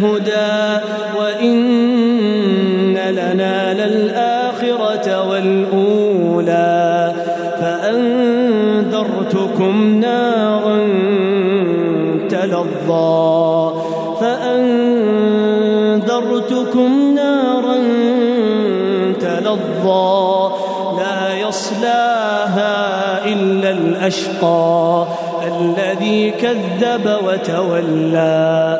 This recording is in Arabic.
علينا للهدى وان لنا للاخره والاولى فانذرتكم نارا تلظى فانذرتكم نارا تلظى لا يصلاها الا الاشقى الذي كذب وتولى